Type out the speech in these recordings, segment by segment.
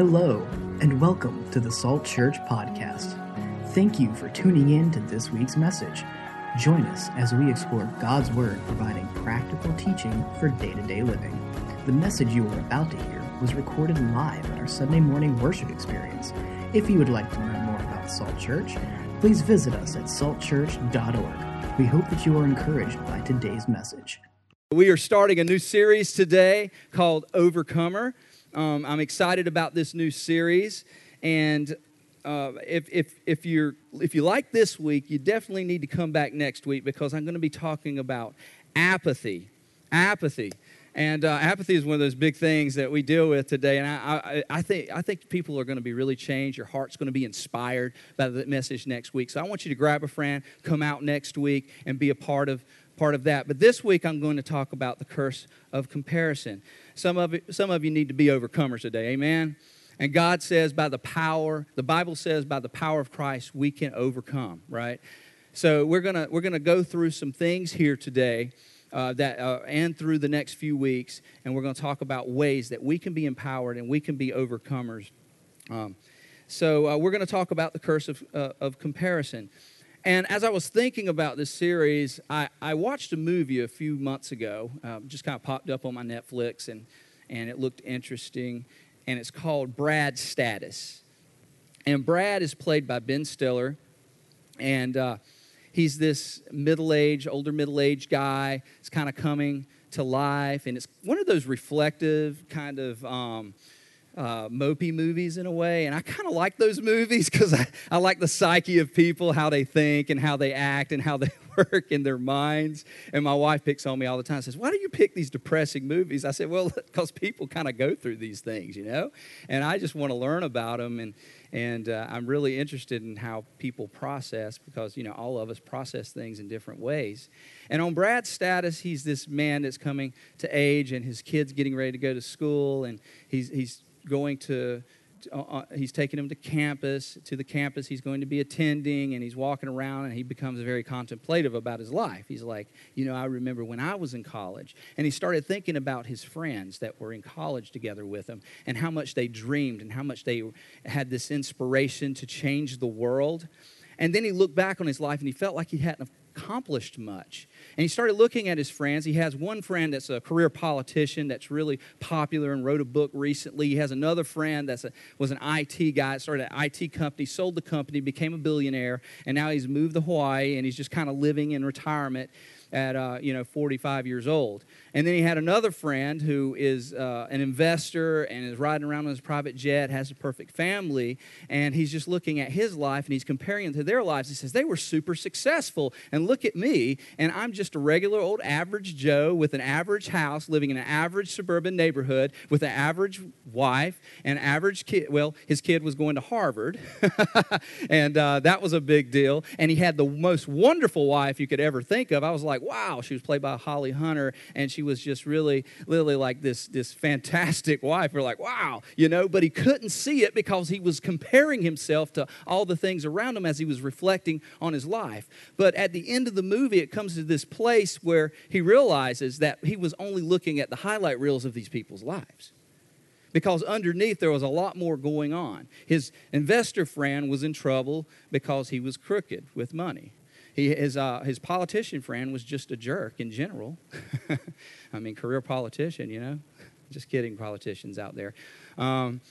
Hello, and welcome to the Salt Church Podcast. Thank you for tuning in to this week's message. Join us as we explore God's Word providing practical teaching for day to day living. The message you are about to hear was recorded live at our Sunday morning worship experience. If you would like to learn more about Salt Church, please visit us at saltchurch.org. We hope that you are encouraged by today's message. We are starting a new series today called Overcomer. Um, I'm excited about this new series, and uh, if, if, if, you're, if you like this week, you definitely need to come back next week because I'm going to be talking about apathy. Apathy. And uh, apathy is one of those big things that we deal with today. And I, I, I, think, I think people are going to be really changed. Your heart's going to be inspired by the message next week. So I want you to grab a friend, come out next week, and be a part of, part of that. But this week, I'm going to talk about the curse of comparison. Some of, it, some of you need to be overcomers today. Amen? And God says, by the power, the Bible says, by the power of Christ, we can overcome, right? So we're to we're gonna go through some things here today. Uh, that uh, and through the next few weeks, and we're going to talk about ways that we can be empowered and we can be overcomers. Um, so uh, we're going to talk about the curse of, uh, of comparison. And as I was thinking about this series, I, I watched a movie a few months ago, um, just kind of popped up on my Netflix, and, and it looked interesting. And it's called Brad's Status. And Brad is played by Ben Stiller. And uh, he's this middle aged, older middle aged guy. It's kind of coming to life. And it's one of those reflective, kind of. Um, uh, mopey movies in a way. And I kind of like those movies because I, I like the psyche of people, how they think and how they act and how they work in their minds. And my wife picks on me all the time, says, Why do you pick these depressing movies? I said, Well, because people kind of go through these things, you know? And I just want to learn about them. And, and uh, I'm really interested in how people process because, you know, all of us process things in different ways. And on Brad's status, he's this man that's coming to age and his kid's getting ready to go to school and he's, he's going to uh, uh, he's taking him to campus to the campus he's going to be attending and he's walking around and he becomes very contemplative about his life. He's like you know i remember when i was in college and he started thinking about his friends that were in college together with him and how much they dreamed and how much they had this inspiration to change the world and then he looked back on his life and he felt like he hadn't accomplished much. And he started looking at his friends. He has one friend that's a career politician that's really popular and wrote a book recently. He has another friend that was an IT guy, started an IT company, sold the company, became a billionaire, and now he's moved to Hawaii and he's just kind of living in retirement at uh, you know 45 years old. And then he had another friend who is uh, an investor and is riding around on his private jet, has a perfect family, and he's just looking at his life and he's comparing to their lives. He says, They were super successful, and look at me, and I'm just a regular old average Joe with an average house, living in an average suburban neighborhood with an average wife and average kid. Well, his kid was going to Harvard, and uh, that was a big deal. And he had the most wonderful wife you could ever think of. I was like, Wow, she was played by Holly Hunter, and she was just really, literally like this, this fantastic wife. We're like, wow, you know, but he couldn't see it because he was comparing himself to all the things around him as he was reflecting on his life. But at the end of the movie, it comes to this place where he realizes that he was only looking at the highlight reels of these people's lives because underneath there was a lot more going on. His investor friend was in trouble because he was crooked with money. He, his, uh, his politician friend was just a jerk in general. I mean, career politician, you know? Just kidding, politicians out there. Um,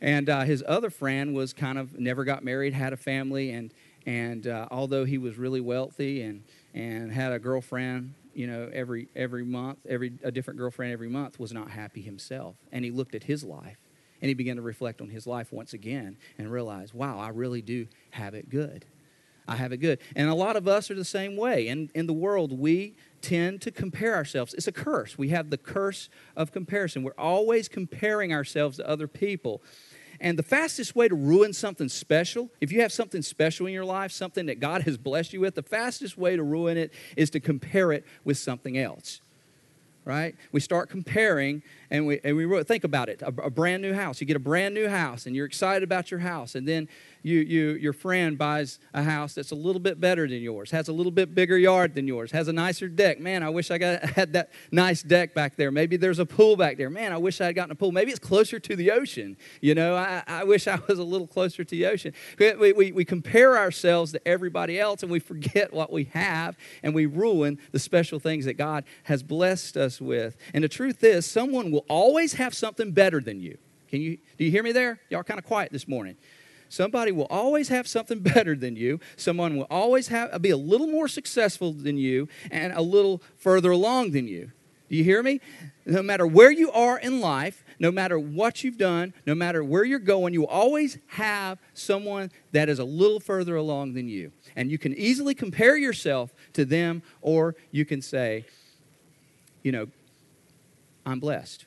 and uh, his other friend was kind of never got married, had a family, and, and uh, although he was really wealthy and, and had a girlfriend, you know, every, every month, every, a different girlfriend every month, was not happy himself. And he looked at his life and he began to reflect on his life once again and realize, wow, I really do have it good. I have it good. And a lot of us are the same way. And in the world, we tend to compare ourselves. It's a curse. We have the curse of comparison. We're always comparing ourselves to other people. And the fastest way to ruin something special, if you have something special in your life, something that God has blessed you with, the fastest way to ruin it is to compare it with something else right? We start comparing and we, and we think about it. A, a, brand new house. You get a brand new house and you're excited about your house. And then you, you, your friend buys a house that's a little bit better than yours, has a little bit bigger yard than yours, has a nicer deck. Man, I wish I got, had that nice deck back there. Maybe there's a pool back there. Man, I wish I had gotten a pool. Maybe it's closer to the ocean. You know, I, I wish I was a little closer to the ocean. We, we, we compare ourselves to everybody else and we forget what we have and we ruin the special things that God has blessed us with. And the truth is, someone will always have something better than you. Can you, do you hear me there? Y'all kind of quiet this morning. Somebody will always have something better than you. Someone will always have, be a little more successful than you and a little further along than you. Do you hear me? No matter where you are in life, no matter what you've done, no matter where you're going, you always have someone that is a little further along than you. And you can easily compare yourself to them, or you can say, you know, I'm blessed.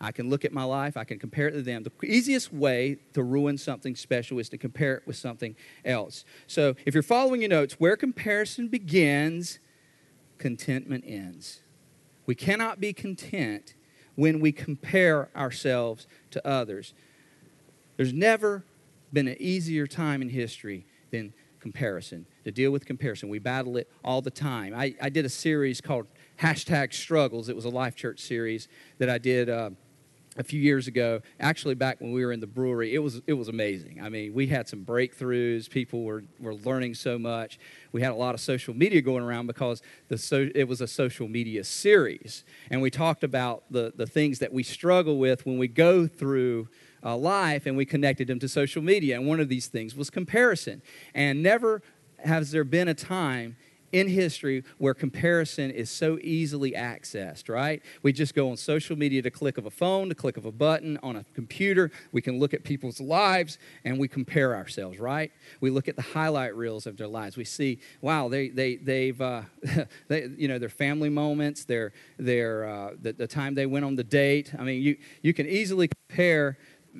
I can look at my life, I can compare it to them. The easiest way to ruin something special is to compare it with something else. So if you're following your notes, where comparison begins, contentment ends. We cannot be content when we compare ourselves to others. There's never been an easier time in history than comparison, to deal with comparison. We battle it all the time. I, I did a series called Hashtag Struggles. It was a Life Church series that I did. Uh, a few years ago, actually back when we were in the brewery, it was it was amazing. I mean, we had some breakthroughs. People were were learning so much. We had a lot of social media going around because the so, it was a social media series, and we talked about the the things that we struggle with when we go through uh, life, and we connected them to social media. And one of these things was comparison. And never has there been a time in history where comparison is so easily accessed, right? We just go on social media to click of a phone, to click of a button on a computer. We can look at people's lives and we compare ourselves, right? We look at the highlight reels of their lives. We see, wow, they they they've uh, they, you know their family moments, their their uh, the, the time they went on the date. I mean, you you can easily compare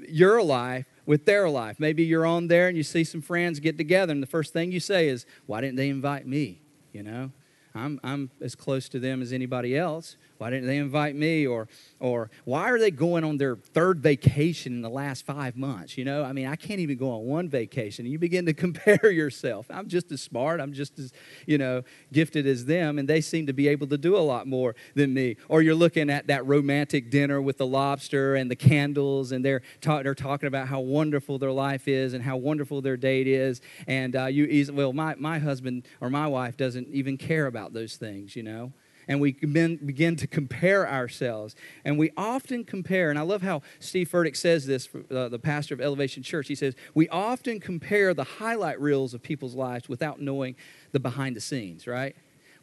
your life with their life. Maybe you're on there and you see some friends get together, and the first thing you say is, "Why didn't they invite me?" You know I'm, I'm as close to them as anybody else. Why didn't they invite me? Or, or why are they going on their third vacation in the last five months? You know, I mean, I can't even go on one vacation. You begin to compare yourself. I'm just as smart. I'm just as, you know, gifted as them. And they seem to be able to do a lot more than me. Or you're looking at that romantic dinner with the lobster and the candles, and they're, ta- they're talking about how wonderful their life is and how wonderful their date is. And uh, you well, my, my husband or my wife doesn't even care about those things, you know? And we begin to compare ourselves. And we often compare, and I love how Steve Furtick says this, uh, the pastor of Elevation Church. He says, We often compare the highlight reels of people's lives without knowing the behind the scenes, right?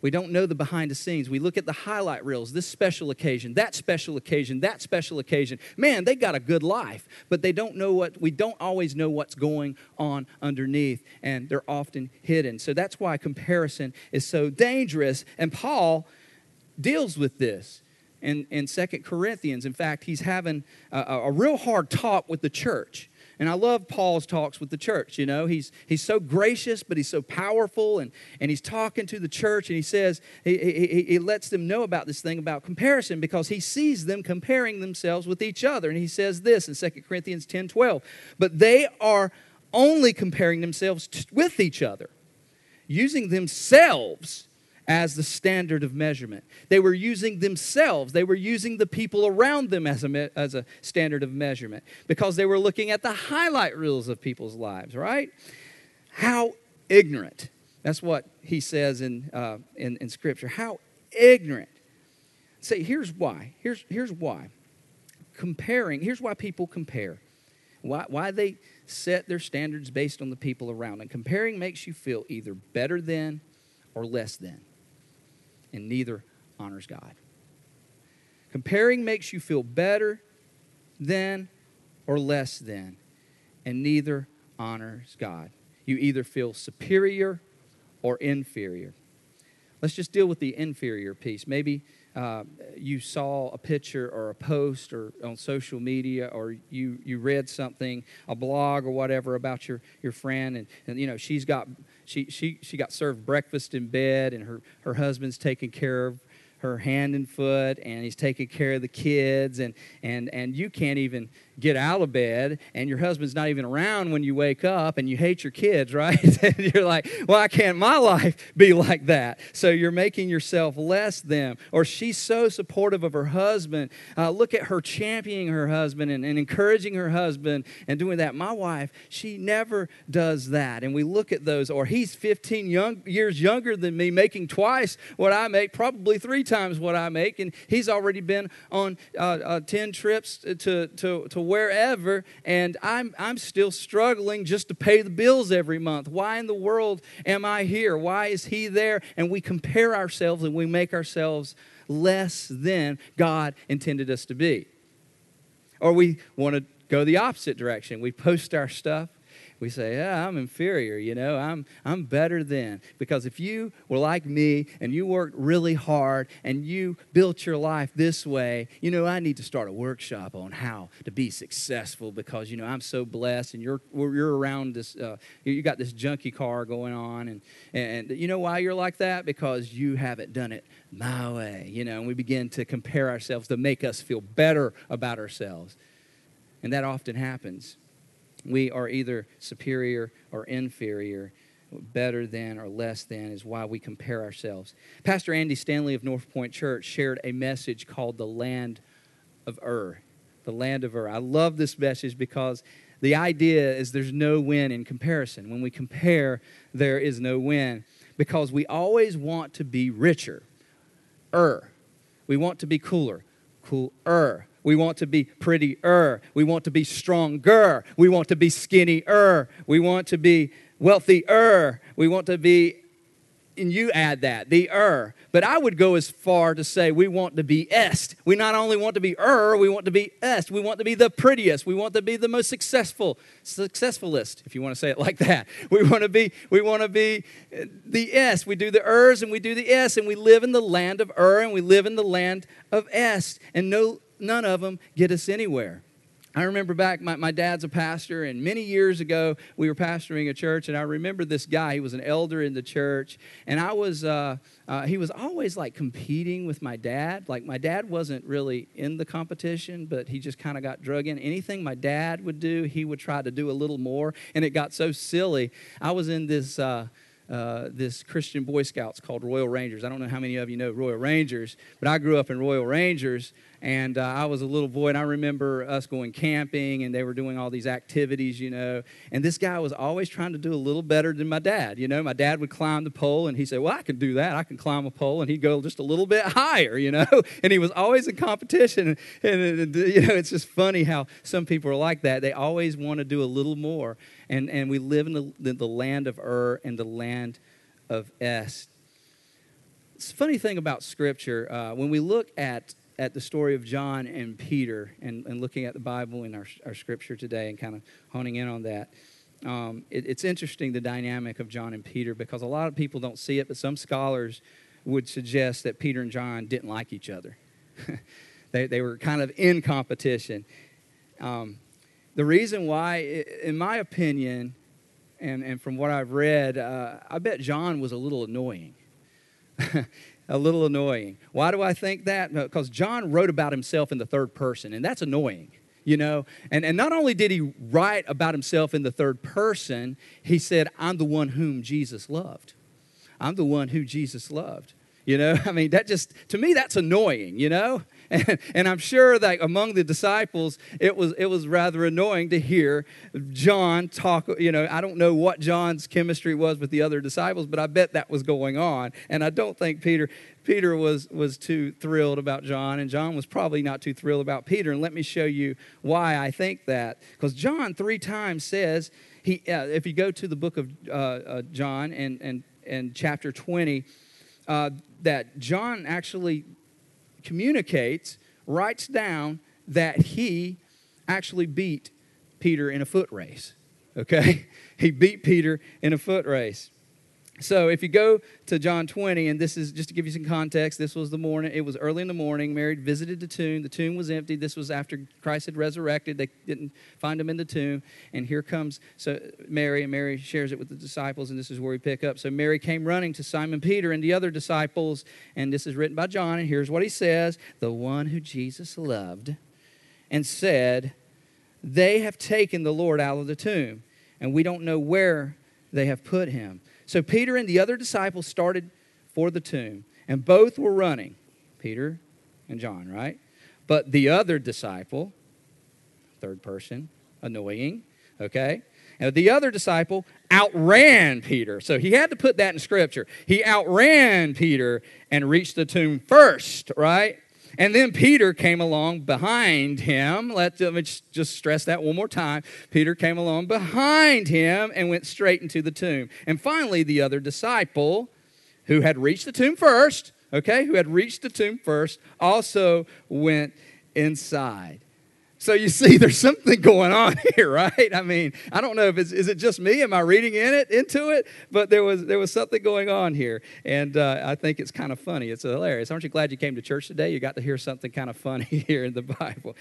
We don't know the behind the scenes. We look at the highlight reels, this special occasion, that special occasion, that special occasion. Man, they got a good life, but they don't know what, we don't always know what's going on underneath, and they're often hidden. So that's why comparison is so dangerous. And Paul deals with this in, in 2 Corinthians. In fact, he's having a, a real hard talk with the church. And I love Paul's talks with the church. You know, he's, he's so gracious, but he's so powerful. And, and he's talking to the church, and he says, he, he, he lets them know about this thing about comparison because he sees them comparing themselves with each other. And he says this in 2 Corinthians 10 12. But they are only comparing themselves t- with each other, using themselves as the standard of measurement. They were using themselves, they were using the people around them as a, me- as a standard of measurement because they were looking at the highlight reels of people's lives, right? How ignorant. That's what he says in, uh, in, in Scripture. How ignorant. Say, here's why. Here's, here's why. Comparing, here's why people compare. Why, why they set their standards based on the people around. And comparing makes you feel either better than or less than and neither honors God. Comparing makes you feel better than or less than, and neither honors God. You either feel superior or inferior. Let's just deal with the inferior piece. Maybe uh, you saw a picture or a post or on social media or you, you read something, a blog or whatever about your, your friend, and, and you know, she's got she, she, she got served breakfast in bed and her, her husband's taking care of her hand and foot and he's taking care of the kids and and and you can't even get out of bed and your husband's not even around when you wake up and you hate your kids right? And you're like why can't my life be like that? So you're making yourself less than or she's so supportive of her husband. Uh, look at her championing her husband and, and encouraging her husband and doing that. My wife she never does that. And we look at those or he's 15 young, years younger than me making twice what i make probably three times what I make, and he's already been on uh, uh, 10 trips to, to, to wherever, and I'm, I'm still struggling just to pay the bills every month. Why in the world am I here? Why is he there? And we compare ourselves and we make ourselves less than God intended us to be. Or we want to go the opposite direction. We post our stuff we say, yeah, I'm inferior, you know, I'm, I'm better than. Because if you were like me and you worked really hard and you built your life this way, you know, I need to start a workshop on how to be successful because, you know, I'm so blessed and you're, you're around this, uh, you got this junky car going on. And, and you know why you're like that? Because you haven't done it my way, you know, and we begin to compare ourselves to make us feel better about ourselves. And that often happens we are either superior or inferior better than or less than is why we compare ourselves. Pastor Andy Stanley of North Point Church shared a message called The Land of Ur. The Land of Ur. I love this message because the idea is there's no win in comparison. When we compare, there is no win because we always want to be richer. Ur. We want to be cooler. Cooler. We want to be prettier. We want to be stronger. We want to be skinnier. We want to be wealthier. We want to be, and you add that, the er. But I would go as far to say we want to be est. We not only want to be er, we want to be est. We want to be the prettiest. We want to be the most successful, successfulest, if you want to say it like that. We want to be, we want to be the est. We do the ers and we do the est, and we live in the land of er and we live in the land of est. And no none of them get us anywhere. I remember back, my, my dad's a pastor, and many years ago, we were pastoring a church, and I remember this guy. He was an elder in the church, and I was, uh, uh, he was always like competing with my dad. Like, my dad wasn't really in the competition, but he just kind of got drug in. Anything my dad would do, he would try to do a little more, and it got so silly. I was in this. Uh, uh, this Christian Boy Scouts called Royal Rangers. I don't know how many of you know Royal Rangers, but I grew up in Royal Rangers, and uh, I was a little boy, and I remember us going camping, and they were doing all these activities, you know. And this guy was always trying to do a little better than my dad. You know, my dad would climb the pole, and he said, "Well, I can do that. I can climb a pole," and he'd go just a little bit higher, you know. And he was always in competition, and, and, you know, it's just funny how some people are like that. They always want to do a little more, and and we live in the, the land of Ur and the land of Est. It's a funny thing about Scripture. Uh, when we look at at the story of John and Peter and, and looking at the Bible in our, our scripture today and kind of honing in on that. Um, it, it's interesting the dynamic of John and Peter because a lot of people don't see it, but some scholars would suggest that Peter and John didn't like each other. they, they were kind of in competition. Um, the reason why, in my opinion, and, and from what I've read, uh, I bet John was a little annoying. a little annoying. Why do I think that? Because John wrote about himself in the third person, and that's annoying, you know? And, and not only did he write about himself in the third person, he said, I'm the one whom Jesus loved. I'm the one who Jesus loved. You know, I mean, that just, to me, that's annoying, you know? And, and, I'm sure that among the disciples, it was, it was rather annoying to hear John talk. You know, I don't know what John's chemistry was with the other disciples, but I bet that was going on. And I don't think Peter, Peter was, was too thrilled about John, and John was probably not too thrilled about Peter. And let me show you why I think that. Because John three times says, he, uh, if you go to the book of uh, uh, John and, and, and chapter 20, uh, that John actually communicates, writes down that he actually beat Peter in a foot race. Okay? He beat Peter in a foot race. So if you go to John 20, and this is just to give you some context, this was the morning, it was early in the morning. Mary visited the tomb. The tomb was empty. This was after Christ had resurrected. They didn't find him in the tomb. And here comes so Mary, and Mary shares it with the disciples, and this is where we pick up. So Mary came running to Simon Peter and the other disciples, and this is written by John, and here's what he says The one who Jesus loved, and said, They have taken the Lord out of the tomb, and we don't know where they have put him. So Peter and the other disciples started for the tomb, and both were running. Peter and John, right? But the other disciple, third person, annoying, okay? And the other disciple outran Peter. So he had to put that in scripture. He outran Peter and reached the tomb first, right? And then Peter came along behind him. Let me just stress that one more time. Peter came along behind him and went straight into the tomb. And finally, the other disciple who had reached the tomb first, okay, who had reached the tomb first, also went inside. So you see, there's something going on here, right? I mean, I don't know if it's is it just me? Am I reading in it into it? But there was there was something going on here, and uh, I think it's kind of funny. It's hilarious. Aren't you glad you came to church today? You got to hear something kind of funny here in the Bible.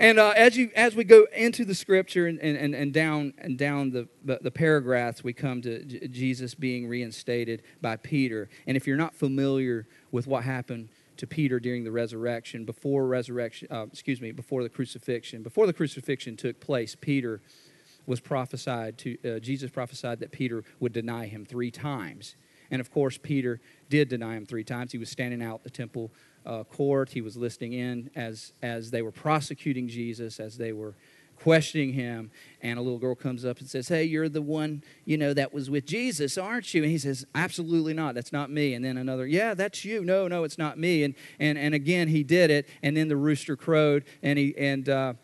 And uh, as you as we go into the scripture and, and, and down and down the, the, paragraphs, we come to J- Jesus being reinstated by Peter. And if you're not familiar with what happened to Peter during the resurrection, before resurrection, uh, excuse me, before the crucifixion. Before the crucifixion took place, Peter was prophesied to, uh, Jesus prophesied that Peter would deny him three times. And of course, Peter did deny him three times. He was standing out the temple uh, court. He was listening in as, as they were prosecuting Jesus, as they were questioning him. And a little girl comes up and says hey you're the one you know that was with jesus aren't you? And he says absolutely not. That's not me. And then another yeah that's you. No no it's not me. And and, and again he did it. And then the rooster crowed and he and uh,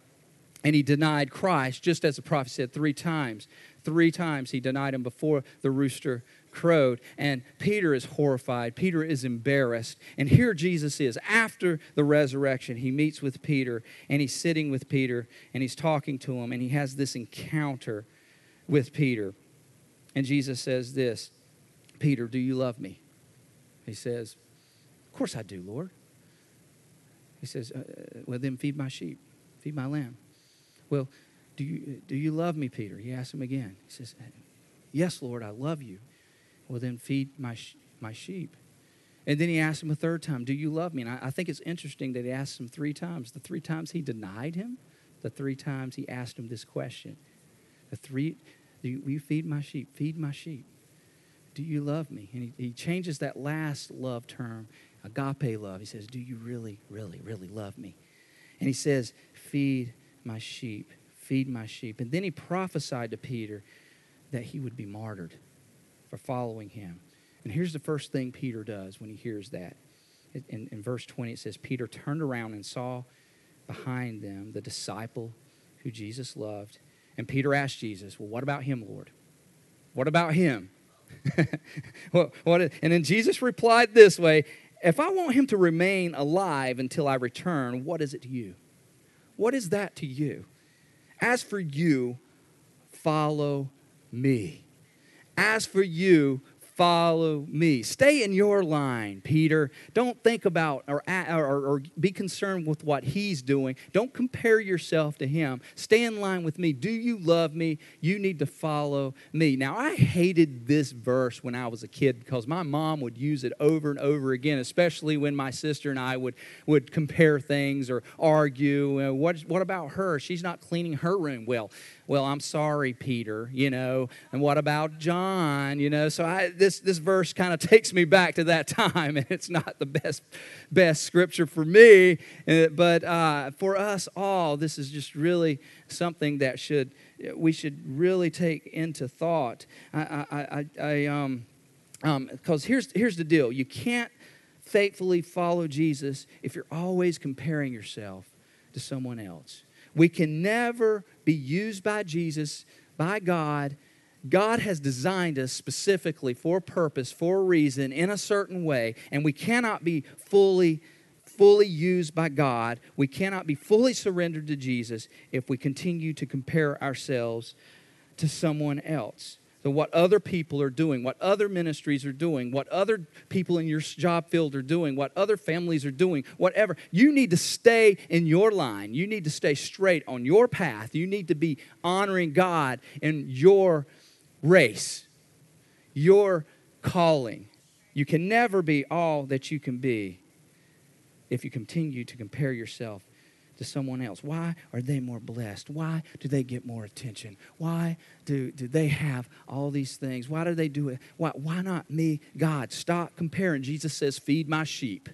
and he denied christ just as the prophet said three times. Three times he denied him before the rooster crowed, and Peter is horrified. Peter is embarrassed. And here Jesus is. After the resurrection, he meets with Peter, and he's sitting with Peter, and he's talking to him, and he has this encounter with Peter. And Jesus says this Peter, do you love me? He says, Of course I do, Lord. He says, uh, uh Well, then feed my sheep, feed my lamb. Well, do you, uh, do you love me, Peter? He asks him again. He says, uh, Yes, Lord, I love you. Well, then feed my, my sheep. And then he asked him a third time, Do you love me? And I, I think it's interesting that he asked him three times. The three times he denied him, the three times he asked him this question. The three, do you, you feed my sheep? Feed my sheep. Do you love me? And he, he changes that last love term, agape love. He says, Do you really, really, really love me? And he says, Feed my sheep. Feed my sheep. And then he prophesied to Peter that he would be martyred for following him. And here's the first thing Peter does when he hears that. In, in verse 20, it says, Peter turned around and saw behind them the disciple who Jesus loved. And Peter asked Jesus, Well, what about him, Lord? What about him? what, what, and then Jesus replied this way If I want him to remain alive until I return, what is it to you? What is that to you? As for you, follow me. As for you, follow me. Stay in your line, Peter. Don't think about or, or, or, be concerned with what he's doing. Don't compare yourself to him. Stay in line with me. Do you love me? You need to follow me. Now, I hated this verse when I was a kid because my mom would use it over and over again, especially when my sister and I would, would compare things or argue. Uh, what, what about her? She's not cleaning her room. Well, well, I'm sorry, Peter, you know, and what about John, you know? So I, this, this verse kind of takes me back to that time, and it's not the best, best scripture for me, uh, but uh, for us all, this is just really something that should, we should really take into thought. I, I, I, I um, because um, here's, here's the deal you can't faithfully follow Jesus if you're always comparing yourself to someone else. We can never be used by Jesus, by God. God has designed us specifically for a purpose, for a reason, in a certain way, and we cannot be fully fully used by God. We cannot be fully surrendered to Jesus if we continue to compare ourselves to someone else. So, what other people are doing, what other ministries are doing, what other people in your job field are doing, what other families are doing, whatever. You need to stay in your line. You need to stay straight on your path. You need to be honoring God in your race, your calling. You can never be all that you can be if you continue to compare yourself to someone else? Why are they more blessed? Why do they get more attention? Why do, do they have all these things? Why do they do it? Why, why not me? God, stop comparing. Jesus says, Feed my sheep.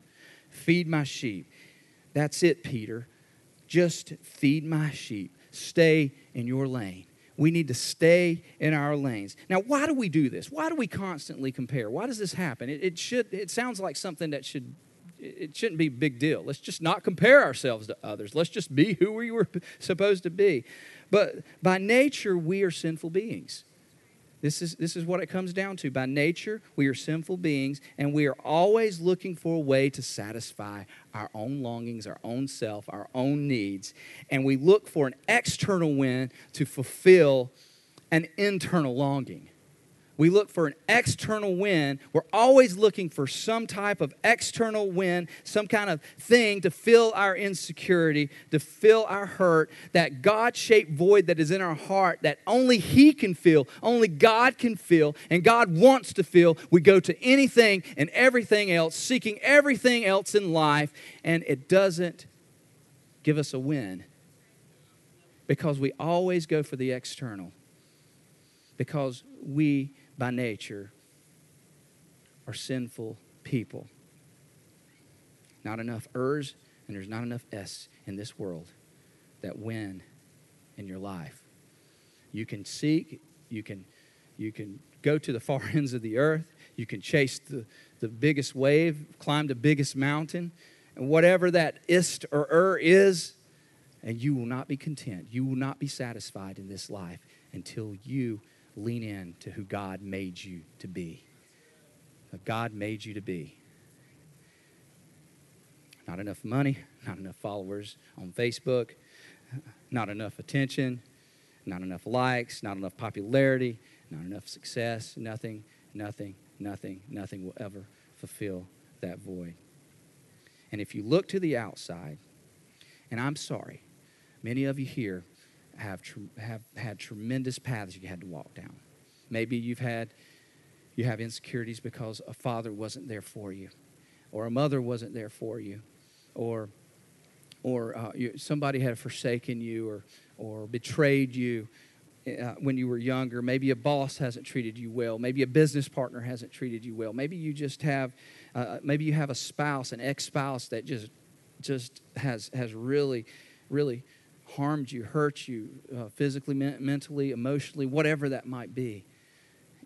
Feed my sheep. That's it, Peter. Just feed my sheep. Stay in your lane. We need to stay in our lanes. Now, why do we do this? Why do we constantly compare? Why does this happen? It, it should. It sounds like something that should it shouldn't be a big deal. Let's just not compare ourselves to others. Let's just be who we were supposed to be. But by nature, we are sinful beings. This is, this is what it comes down to. By nature, we are sinful beings, and we are always looking for a way to satisfy our own longings, our own self, our own needs. And we look for an external win to fulfill an internal longing. We look for an external win. We're always looking for some type of external win, some kind of thing to fill our insecurity, to fill our hurt, that God shaped void that is in our heart that only He can fill, only God can fill, and God wants to fill. We go to anything and everything else, seeking everything else in life, and it doesn't give us a win because we always go for the external. Because we by nature are sinful people. Not enough ers and there's not enough s in this world that win in your life. You can seek, you can you can go to the far ends of the earth, you can chase the, the biggest wave, climb the biggest mountain, and whatever that ist or er is, and you will not be content. You will not be satisfied in this life until you lean in to who God made you to be. God made you to be. Not enough money, not enough followers on Facebook, not enough attention, not enough likes, not enough popularity, not enough success, nothing, nothing, nothing, nothing will ever fulfill that void. And if you look to the outside, and I'm sorry, many of you here have, have had tremendous paths you had to walk down. Maybe you've had you have insecurities because a father wasn't there for you, or a mother wasn't there for you, or or uh, you, somebody had forsaken you or or betrayed you uh, when you were younger. Maybe a boss hasn't treated you well. Maybe a business partner hasn't treated you well. Maybe you just have uh, maybe you have a spouse, an ex-spouse that just just has has really really harmed you, hurt you uh, physically, me- mentally, emotionally, whatever that might be.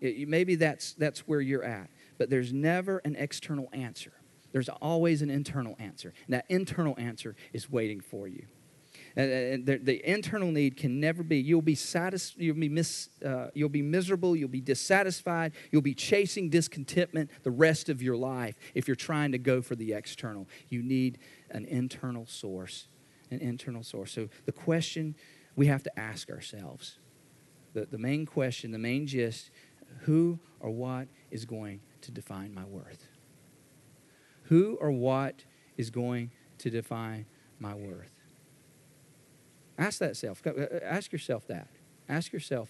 It, maybe that's, that's where you're at. But there's never an external answer. There's always an internal answer. And that internal answer is waiting for you. And the, the, internal need can never be. You'll be satis- You'll be mis- uh, You'll be miserable. You'll be dissatisfied. You'll be chasing discontentment the rest of your life if you're trying to go for the external. You need an internal source an internal source. So the question we have to ask ourselves, the, the main question, the main gist, who or what is going to define my worth? Who or what is going to define my worth? Ask that self. Uh, ask yourself that. Ask yourself,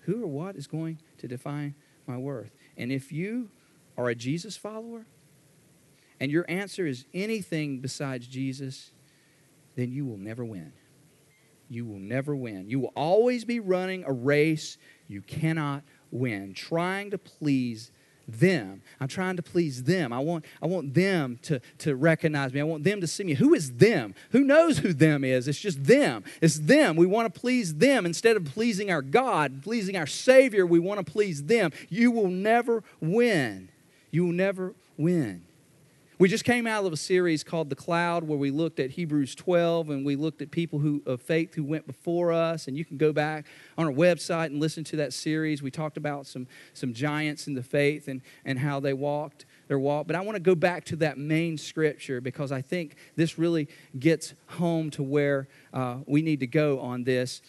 who or what is going to define my worth? And if you are a Jesus follower and your answer is anything besides Jesus, then you will never win. You will never win. You will always be running a race you cannot win, trying to please them. I'm trying to please them. I want, I want them to, to recognize me. I want them to see me. Who is them? Who knows who them is? It's just them. It's them. We want to please them instead of pleasing our God, pleasing our Savior. We want to please them. You will never win. You will never win. We just came out of a series called The Cloud where we looked at Hebrews 12 and we looked at people who, of faith who went before us. And you can go back on our website and listen to that series. We talked about some, some giants in the faith and, and how they walked their walk. But I want to go back to that main scripture because I think this really gets home to where uh, we need to go on this.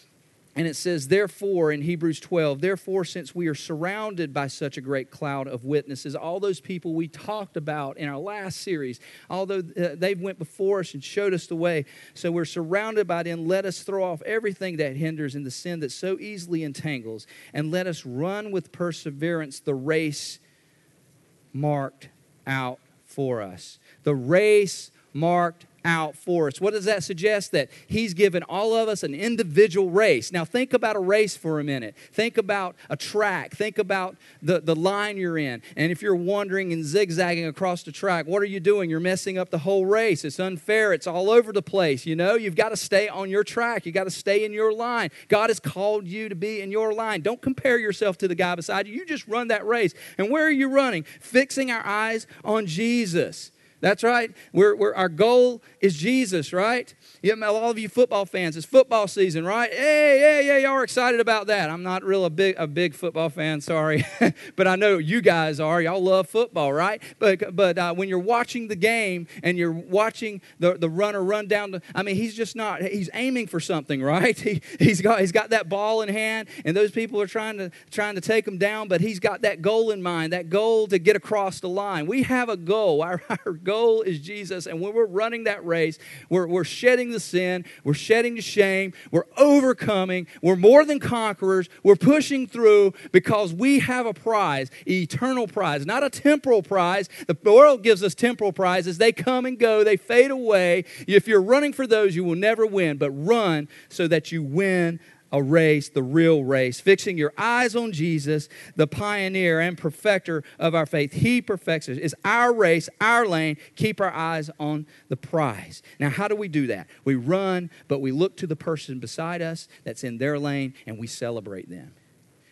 And it says, therefore, in Hebrews 12, therefore, since we are surrounded by such a great cloud of witnesses, all those people we talked about in our last series, although uh, they went before us and showed us the way, so we're surrounded by them, let us throw off everything that hinders and the sin that so easily entangles, and let us run with perseverance the race marked out for us. The race marked out for us. What does that suggest? That He's given all of us an individual race. Now, think about a race for a minute. Think about a track. Think about the, the line you're in. And if you're wandering and zigzagging across the track, what are you doing? You're messing up the whole race. It's unfair. It's all over the place. You know, you've got to stay on your track. You got to stay in your line. God has called you to be in your line. Don't compare yourself to the guy beside you. You just run that race. And where are you running? Fixing our eyes on Jesus. That's right. We're, we're, our goal is Jesus, right? Yeah, all of you football fans, it's football season, right? Hey, yeah, yeah, y'all are excited about that. I'm not real a big a big football fan, sorry, but I know you guys are. Y'all love football, right? But but uh, when you're watching the game and you're watching the, the runner run down the, I mean, he's just not. He's aiming for something, right? He he's got he's got that ball in hand, and those people are trying to trying to take him down, but he's got that goal in mind, that goal to get across the line. We have a goal. Our, our goal is Jesus, and when we're running that race, we're we're shedding shedding the sin, we're shedding the shame, we're overcoming, we're more than conquerors, we're pushing through because we have a prize, eternal prize, not a temporal prize. The world gives us temporal prizes. They come and go, they fade away. If you're running for those, you will never win, but run so that you win a race, the real race, fixing your eyes on Jesus, the pioneer and perfecter of our faith. He perfects us. It's our race, our lane. Keep our eyes on the prize. Now, how do we do that? We run, but we look to the person beside us that's in their lane and we celebrate them.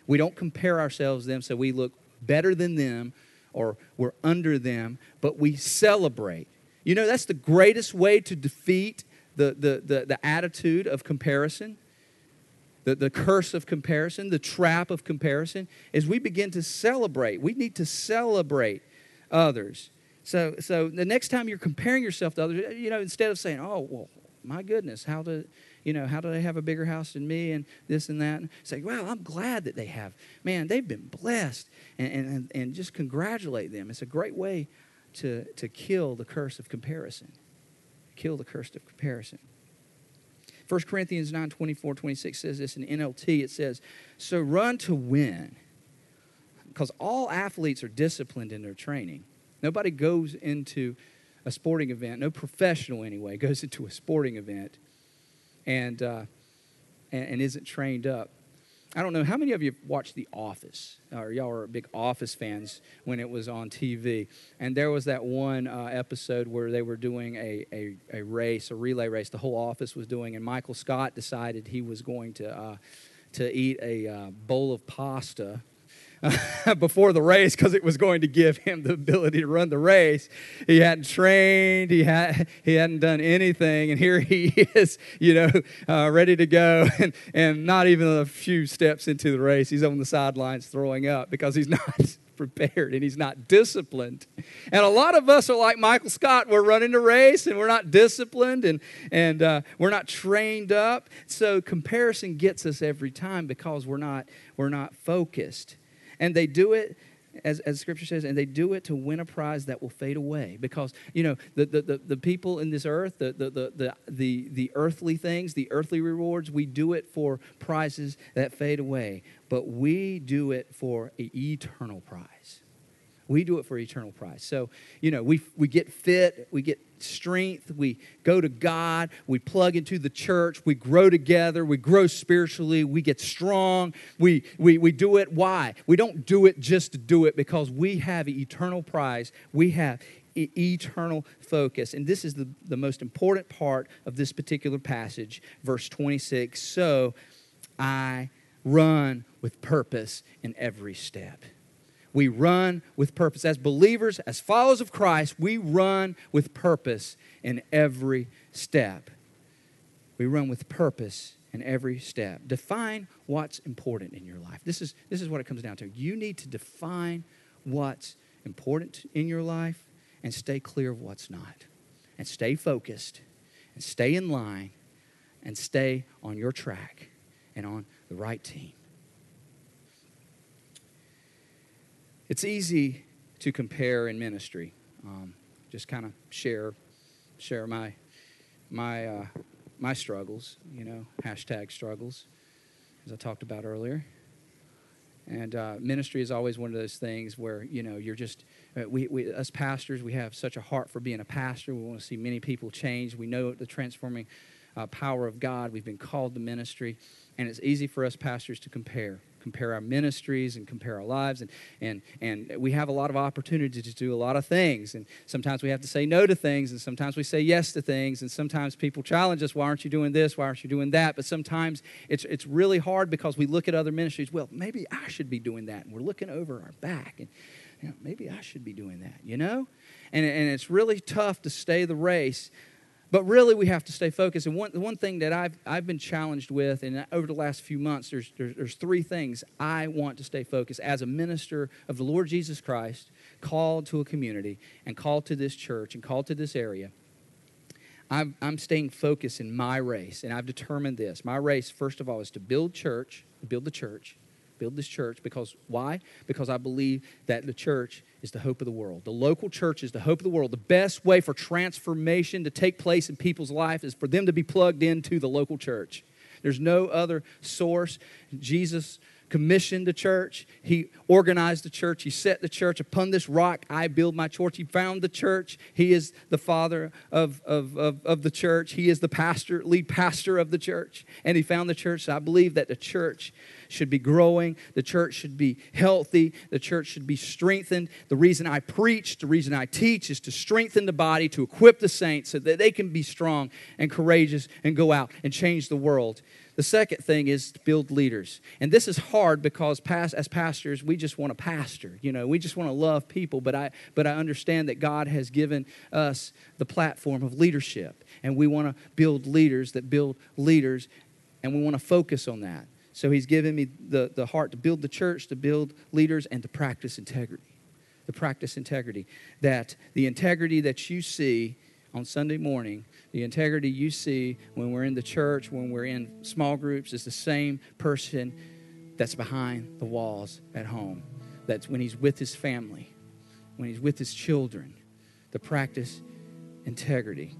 We don't compare ourselves to them so we look better than them or we're under them, but we celebrate. You know, that's the greatest way to defeat the, the, the, the attitude of comparison the, the curse of comparison, the trap of comparison, is we begin to celebrate. We need to celebrate others. So, so the next time you're comparing yourself to others, you know, instead of saying, "Oh, well, my goodness, how do you know how do they have a bigger house than me and this and that?" And say, "Well, I'm glad that they have. Man, they've been blessed," and and and just congratulate them. It's a great way to to kill the curse of comparison. Kill the curse of comparison. 1 Corinthians 9 24, 26 says this in NLT. It says, So run to win. Because all athletes are disciplined in their training. Nobody goes into a sporting event, no professional anyway, goes into a sporting event and, uh, and, and isn't trained up. I don't know how many of you watched The Office, or y'all are big Office fans when it was on TV. And there was that one uh, episode where they were doing a, a, a, race, a relay race, the whole office was doing, and Michael Scott decided he was going to, uh, to eat a uh, bowl of pasta before the race because it was going to give him the ability to run the race. He hadn't trained, he, had, he hadn't done anything, and here he is, you know, uh, ready to go, and, and not even a few steps into the race. He's on the sidelines throwing up because he's not prepared and he's not disciplined. And a lot of us are like Michael Scott. We're running the race and we're not disciplined and, and uh, we're not trained up. So comparison gets us every time because we're not, we're not focused. And they do it as, as scripture says, and they do it to win a prize that will fade away. Because, you know, the, the, the, the, people in this earth, the, the, the, the, the earthly things, the earthly rewards, we do it for prizes that fade away. But we do it for an eternal prize. We do it for eternal prize. So, you know, we, we get fit, we get strength, we go to God, we plug into the church, we grow together, we grow spiritually, we get strong. We, we, we do it. Why? We don't do it just to do it because we have eternal prize. We have e- eternal focus. And this is the, the most important part of this particular passage, verse 26. So I run with purpose in every step. We run with purpose. As believers, as followers of Christ, we run with purpose in every step. We run with purpose in every step. Define what's important in your life. This is, this is what it comes down to. You need to define what's important in your life and stay clear of what's not. And stay focused and stay in line and stay on your track and on the right team. It's easy to compare in ministry. Um, just kind of share share my my uh, my struggles, you know, hashtag struggles, as I talked about earlier. And uh, ministry is always one of those things where you know you're just uh, we, we us pastors we have such a heart for being a pastor. We want to see many people change. We know the transforming uh, power of God. We've been called to ministry, and it's easy for us pastors to compare compare our ministries and compare our lives and and and we have a lot of opportunity to do a lot of things. And sometimes we have to say no to things and sometimes we say yes to things and sometimes people challenge us why aren't you doing this? Why aren't you doing that? But sometimes it's it's really hard because we look at other ministries well maybe I should be doing that and we're looking over our back and you know, maybe I should be doing that you know? And and it's really tough to stay the race but really, we have to stay focused. And one, one thing that I've, I've been challenged with, and over the last few months, there's, there's, there's three things I want to stay focused as a minister of the Lord Jesus Christ, called to a community, and called to this church, and called to this area. I'm, I'm staying focused in my race, and I've determined this. My race, first of all, is to build church, build the church, build this church because why? Because I believe that the church is the hope of the world. The local church is the hope of the world. The best way for transformation to take place in people's life is for them to be plugged into the local church. There's no other source. Jesus commissioned the church. He organized the church. He set the church upon this rock. I build my church. He found the church. He is the father of, of, of, of, the church. He is the pastor, lead pastor of the church. And he found the church. So I believe that the church should be growing. The church should be healthy. The church should be strengthened. The reason I preach, the reason I teach is to strengthen the body, to equip the saints so that they can be strong and courageous and go out and change the world. The second thing is to build leaders. And this is hard because past, as pastors, we just want to pastor. You know, we just want to love people, but I but I understand that God has given us the platform of leadership. And we want to build leaders that build leaders, and we want to focus on that. So he's given me the, the heart to build the church, to build leaders, and to practice integrity. To practice integrity. That the integrity that you see on Sunday morning, the integrity you see when we're in the church, when we're in small groups, is the same person that's behind the walls at home. That's when he's with his family, when he's with his children. To practice integrity.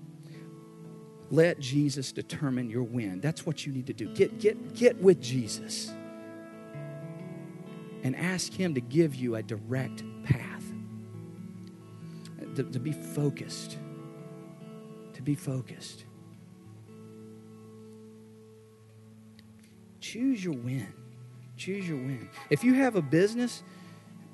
Let Jesus determine your win. That's what you need to do. Get, get, get with Jesus and ask Him to give you a direct path, to, to be focused. Be focused. Choose your win. Choose your win. If you have a business,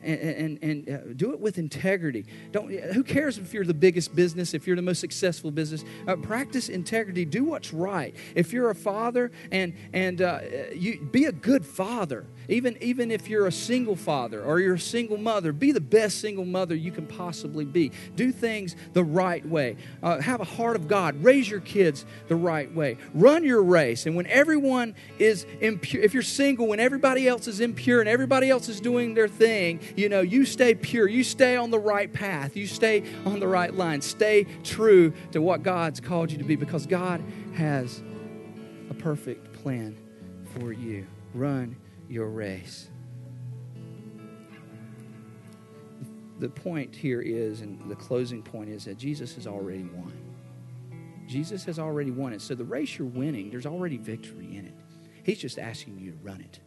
and, and, and uh, do it with integrity. Don't, who cares if you're the biggest business, if you're the most successful business? Uh, practice integrity. Do what's right. If you're a father and, and uh, you be a good father, even, even if you're a single father or you're a single mother, be the best single mother you can possibly be. Do things the right way. Uh, have a heart of God. Raise your kids the right way. Run your race. And when everyone is impure, if you're single, when everybody else is impure and everybody else is doing their thing, you know, you stay pure. You stay on the right path. You stay on the right line. Stay true to what God's called you to be because God has a perfect plan for you. Run your race. The point here is, and the closing point is that Jesus has already won. Jesus has already won it. So the race you're winning, there's already victory in it. He's just asking you to run it.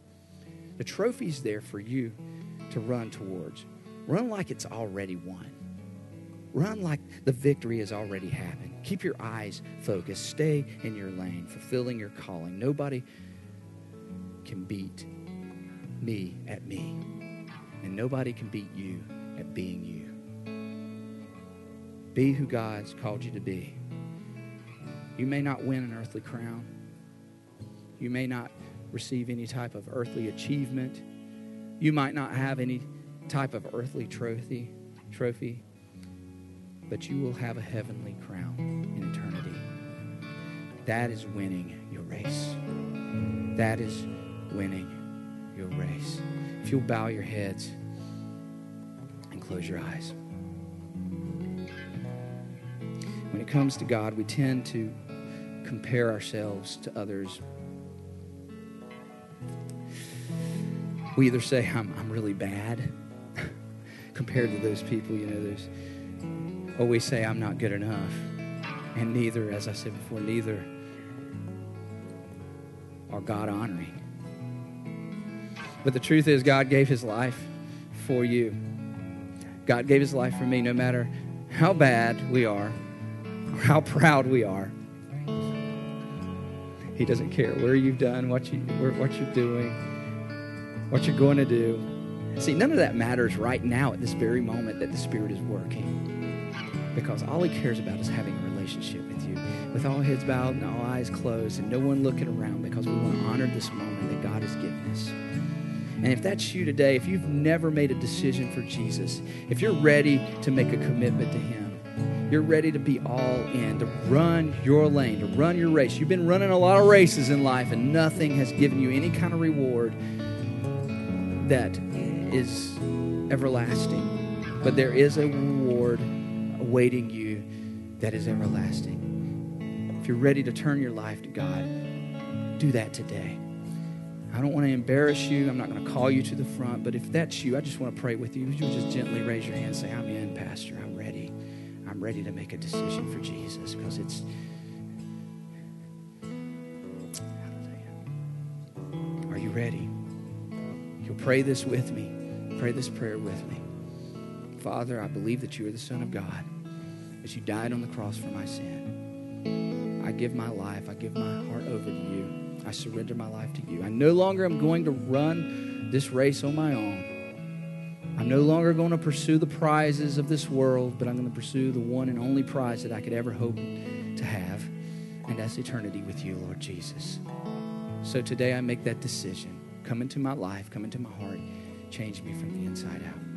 The trophy's there for you to run towards. Run like it's already won. Run like the victory has already happened. Keep your eyes focused. Stay in your lane, fulfilling your calling. Nobody can beat me at me, and nobody can beat you at being you. Be who God's called you to be. You may not win an earthly crown. You may not receive any type of earthly achievement. You might not have any type of earthly trophy, trophy, but you will have a heavenly crown in eternity. That is winning your race. That is winning your race. If you'll bow your heads and close your eyes. When it comes to God, we tend to compare ourselves to others We either say, I'm, I'm really bad compared to those people, you know, there's, or we say, I'm not good enough. And neither, as I said before, neither are God honoring. But the truth is, God gave his life for you. God gave his life for me, no matter how bad we are or how proud we are. He doesn't care where you've done, what, you, what you're doing, what you're going to do. See, none of that matters right now at this very moment that the Spirit is working. Because all He cares about is having a relationship with you, with all heads bowed and all eyes closed, and no one looking around because we want to honor this moment that God has given us. And if that's you today, if you've never made a decision for Jesus, if you're ready to make a commitment to Him, you're ready to be all in, to run your lane, to run your race. You've been running a lot of races in life, and nothing has given you any kind of reward that is everlasting. But there is a reward awaiting you that is everlasting. If you're ready to turn your life to God, do that today. I don't want to embarrass you. I'm not going to call you to the front, but if that's you, I just want to pray with you. You just gently raise your hand and say, I'm in, Pastor. I'm ready. I'm ready to make a decision for Jesus because it's. Are you ready? Pray this with me. Pray this prayer with me. Father, I believe that you are the Son of God, that you died on the cross for my sin. I give my life, I give my heart over to you. I surrender my life to you. I no longer am going to run this race on my own. I'm no longer going to pursue the prizes of this world, but I'm going to pursue the one and only prize that I could ever hope to have, and that's eternity with you, Lord Jesus. So today I make that decision. Come into my life, come into my heart, change me from the inside out.